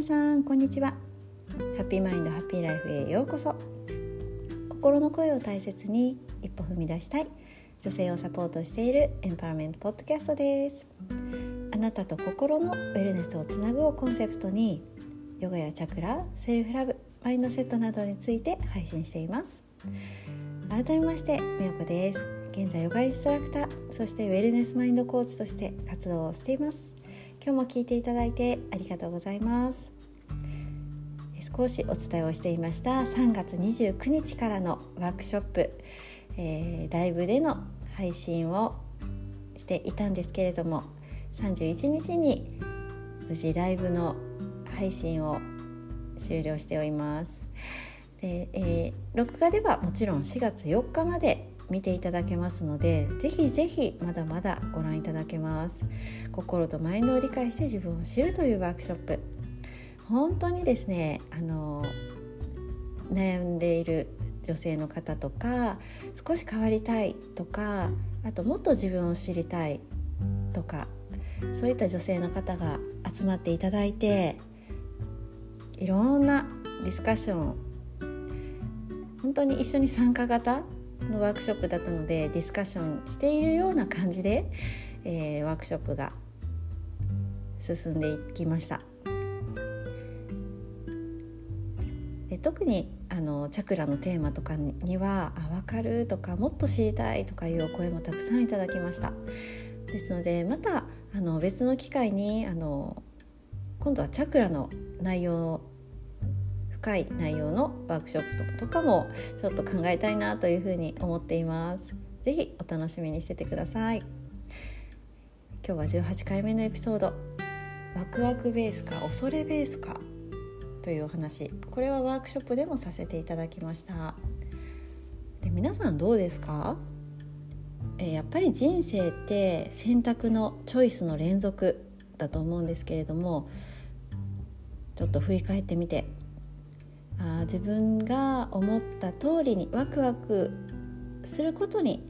皆さんこんにちは。ハッピーマインドハッピーライフへようこそ。心の声を大切に一歩踏み出したい女性をサポートしているエンパワーメントポッドキャストです。あなたと心のウェルネスをつなぐをコンセプトにヨガやチャクラ、セルフラブ、マインドセットなどについて配信しています。改めましてみよこです。現在ヨガインストラクターそしてウェルネスマインドコーチとして活動をしています。今日も聞いていただいてありがとうございます。少しお伝えをしていました。3月29日からのワークショップ、えー、ライブでの配信をしていたんですけれども31日に無事ライブの配信を終了しております。で、えー、録画ではもちろん4月4日まで見ていただけますのでぜひぜひまだまだご覧いただけます。心とマインドを理解して自分を知るというワークショップ。本当にですねあの悩んでいる女性の方とか少し変わりたいとかあともっと自分を知りたいとかそういった女性の方が集まっていただいていろんなディスカッション本当に一緒に参加型のワークショップだったのでディスカッションしているような感じで、えー、ワークショップが進んでいきました。で特にあのチャクラのテーマとかには「あ分かる」とか「もっと知りたい」とかいうお声もたくさんいただきましたですのでまたあの別の機会にあの今度はチャクラの内容深い内容のワークショップとかもちょっと考えたいなというふうに思っています。是非お楽しみにしててください。今日は18回目のエピソード。ワクワクベースか恐れベースかというお話。これはワークショップでもさせていただきました。で皆さんどうですか？えやっぱり人生って選択のチョイスの連続だと思うんですけれどもちょっと振り返ってみて。あ自分が思った通りにワクワクすることに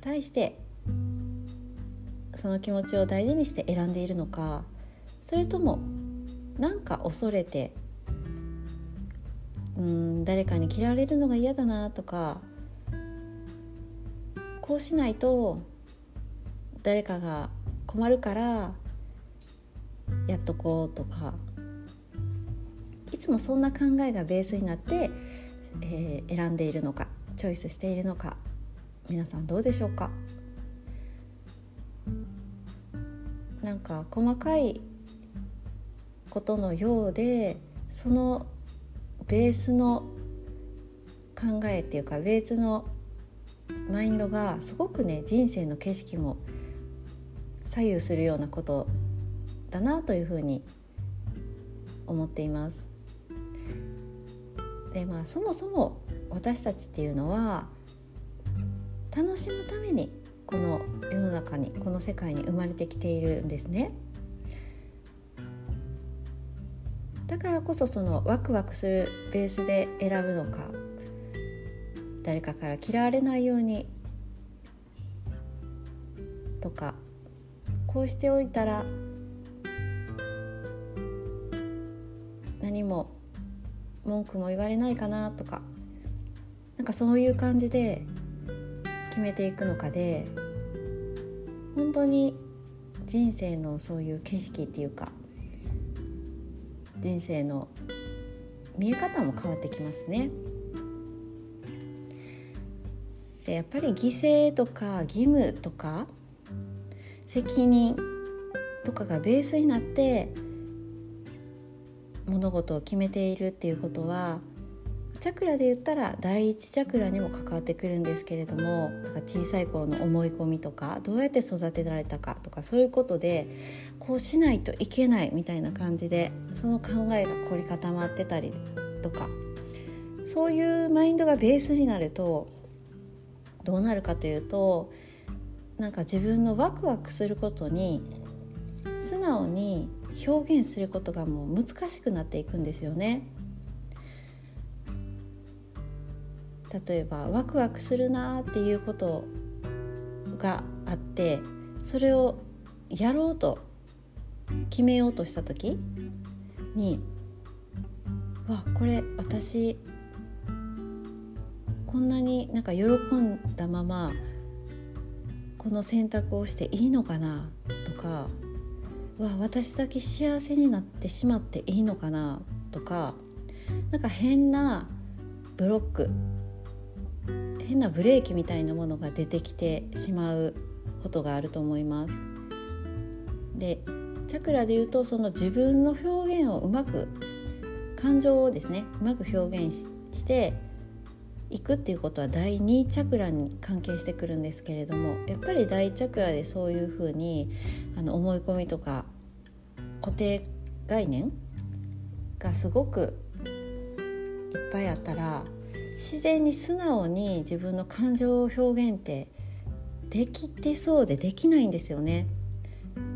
対してその気持ちを大事にして選んでいるのかそれともなんか恐れてうん誰かに嫌われるのが嫌だなとかこうしないと誰かが困るからやっとこうとか。いつもそんな考えがベースになって、えー、選んでいるのかチョイスしているのか皆さんどうでしょうか？なんか細かいことのようでそのベースの考えっていうかベースのマインドがすごくね人生の景色も左右するようなことだなというふうに思っています。でまあそもそも私たちっていうのは楽しむためにこの世の中にこの世界に生まれてきているんですね。だからこそそのワクワクするベースで選ぶのか誰かから嫌われないようにとかこうしておいたら何も文句も言われないかなとかなんかそういう感じで決めていくのかで本当に人生のそういう景色っていうか人生の見え方も変わってきますね。でやっぱり犠牲とか義務とか責任とかがベースになって物事を決めているっていうことはチャクラで言ったら第一チャクラにも関わってくるんですけれども小さい頃の思い込みとかどうやって育てられたかとかそういうことでこうしないといけないみたいな感じでその考えが凝り固まってたりとかそういうマインドがベースになるとどうなるかというとなんか自分のワクワクすることに素直に表現することがもう難しくなっていくんですよね。例えばワクワクするなっていうことがあってそれをやろうと決めようとした時にわこれ私こんなになんか喜んだままこの選択をしていいのかなとかわ私だけ幸せになってしまっていいのかな？とかなんか変なブロック変なブレーキみたいなものが出てきてしまうことがあると思います。でチャクラで言うとその自分の表現をうまく感情をですねうまく表現していくっていうことは第2チャクラに関係してくるんですけれどもやっぱり第1チャクラでそういうふうにあの思い込みとか固定概念がすごくいっぱいあったら自然に素直に自分の感情を表現ってできてそうでできないんですよね。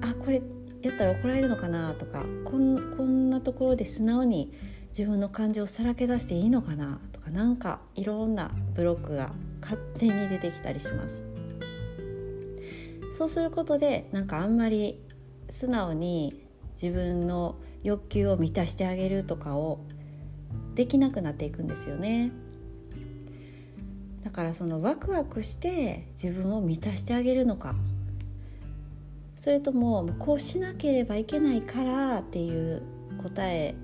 あこれやったら怒られるのかなとかこんこんなところで素直に自分の感情をさらけ出していいのかななんかいろんなブロックが勝手に出てきたりします。そうすることでなんかあんまり素直に自分の欲求を満たしてあげるとかをできなくなっていくんですよね。だからそのワクワクして自分を満たしてあげるのか。それともこうしなければいけないからっていう答え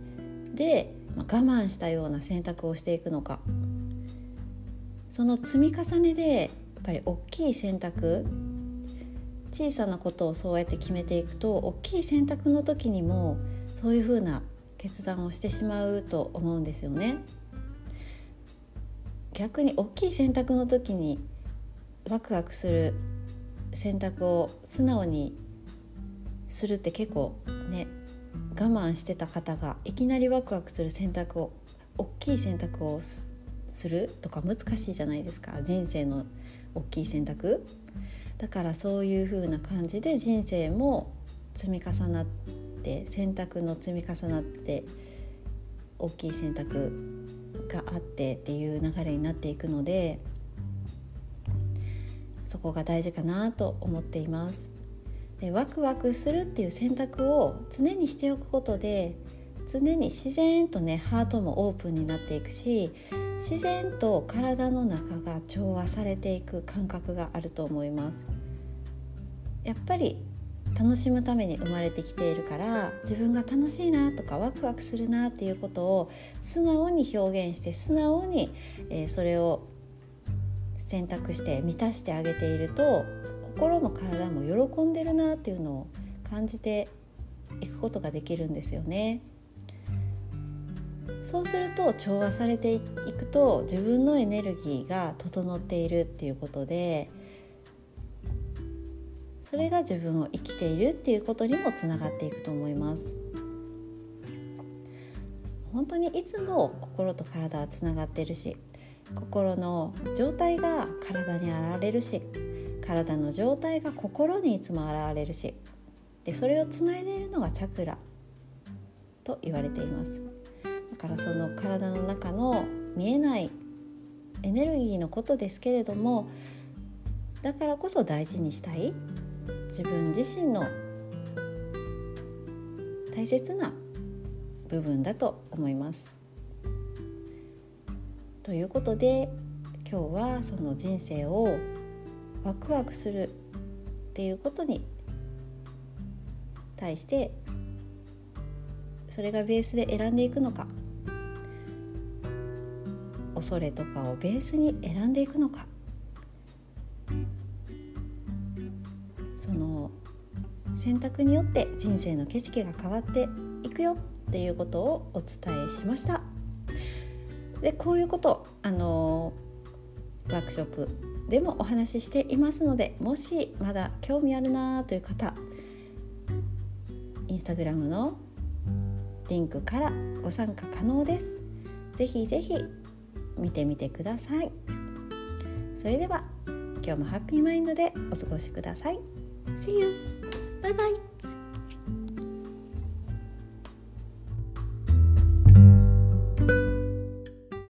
で我慢したような選択をしていくのかその積み重ねでやっぱり大きい選択小さなことをそうやって決めていくと大きい選択の時にもそういうふうな決断をしてしまうと思うんですよね。逆に大きい選択の時にワクワクする選択を素直にするって結構ね我慢してた方がいきなりワクワクする選択を大きい選択をするとか難しいじゃないですか人生の大きい選択だからそういう風な感じで人生も積み重なって選択の積み重なって大きい選択があってっていう流れになっていくのでそこが大事かなと思っています。でワクワクするっていう選択を常にしておくことで常に自然とねハートもオープンになっていくし自然と体の中が調和されていく感覚があると思います。やっぱり楽しむために生まれてきているから自分が楽しいなとかワクワクするなっていうことを素直に表現して素直に、えー、それを選択して満たしてあげていると心も体も喜んでるなっていうのを感じていくことができるんですよね。そうすると調和されていくと自分のエネルギーが整っているっていうことでそれが自分を生きているっていうことにもつながっていくと思います本当にいつも心と体はつながってるし心の状態が体に現れるし体の状態が心にいつも現れるしでそれをつないでいるのがチャクラと言われていますだからその体の中の見えないエネルギーのことですけれどもだからこそ大事にしたい自分自身の大切な部分だと思います。ということで今日はその人生をワクワクするっていうことに対してそれがベースで選んでいくのか恐れとかをベースに選んでいくのか。その選択によって人生の景色が変わっていくよっていうことをお伝えしました。でこういうことあのワークショップでもお話ししていますのでもしまだ興味あるなという方インスタグラムのリンクからご参加可能です。ぜひぜひ見てみてください。それでは今日もハッピーマインドでお過ごしください。See you! バイバイ